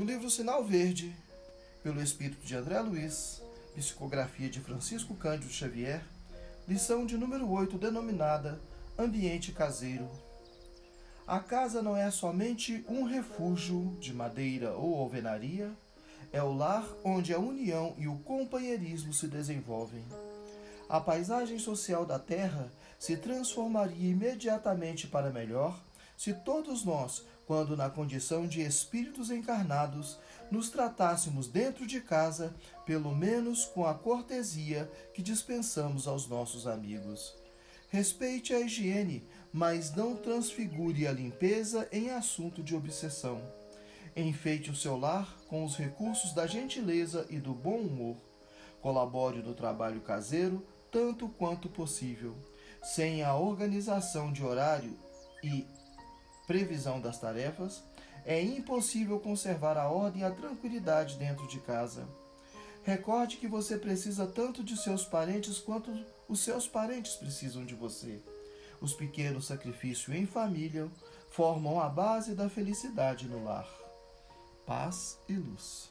Do livro Sinal Verde, pelo espírito de André Luiz, psicografia de Francisco Cândido Xavier, lição de número 8, denominada Ambiente Caseiro. A casa não é somente um refúgio de madeira ou alvenaria, é o lar onde a união e o companheirismo se desenvolvem. A paisagem social da Terra se transformaria imediatamente para melhor se todos nós, quando na condição de espíritos encarnados, nos tratássemos dentro de casa, pelo menos com a cortesia que dispensamos aos nossos amigos. Respeite a higiene, mas não transfigure a limpeza em assunto de obsessão. Enfeite o seu lar com os recursos da gentileza e do bom humor. Colabore no trabalho caseiro tanto quanto possível. Sem a organização de horário e previsão das tarefas, é impossível conservar a ordem e a tranquilidade dentro de casa. Recorde que você precisa tanto de seus parentes quanto os seus parentes precisam de você. Os pequenos sacrifícios em família formam a base da felicidade no lar. Paz e luz.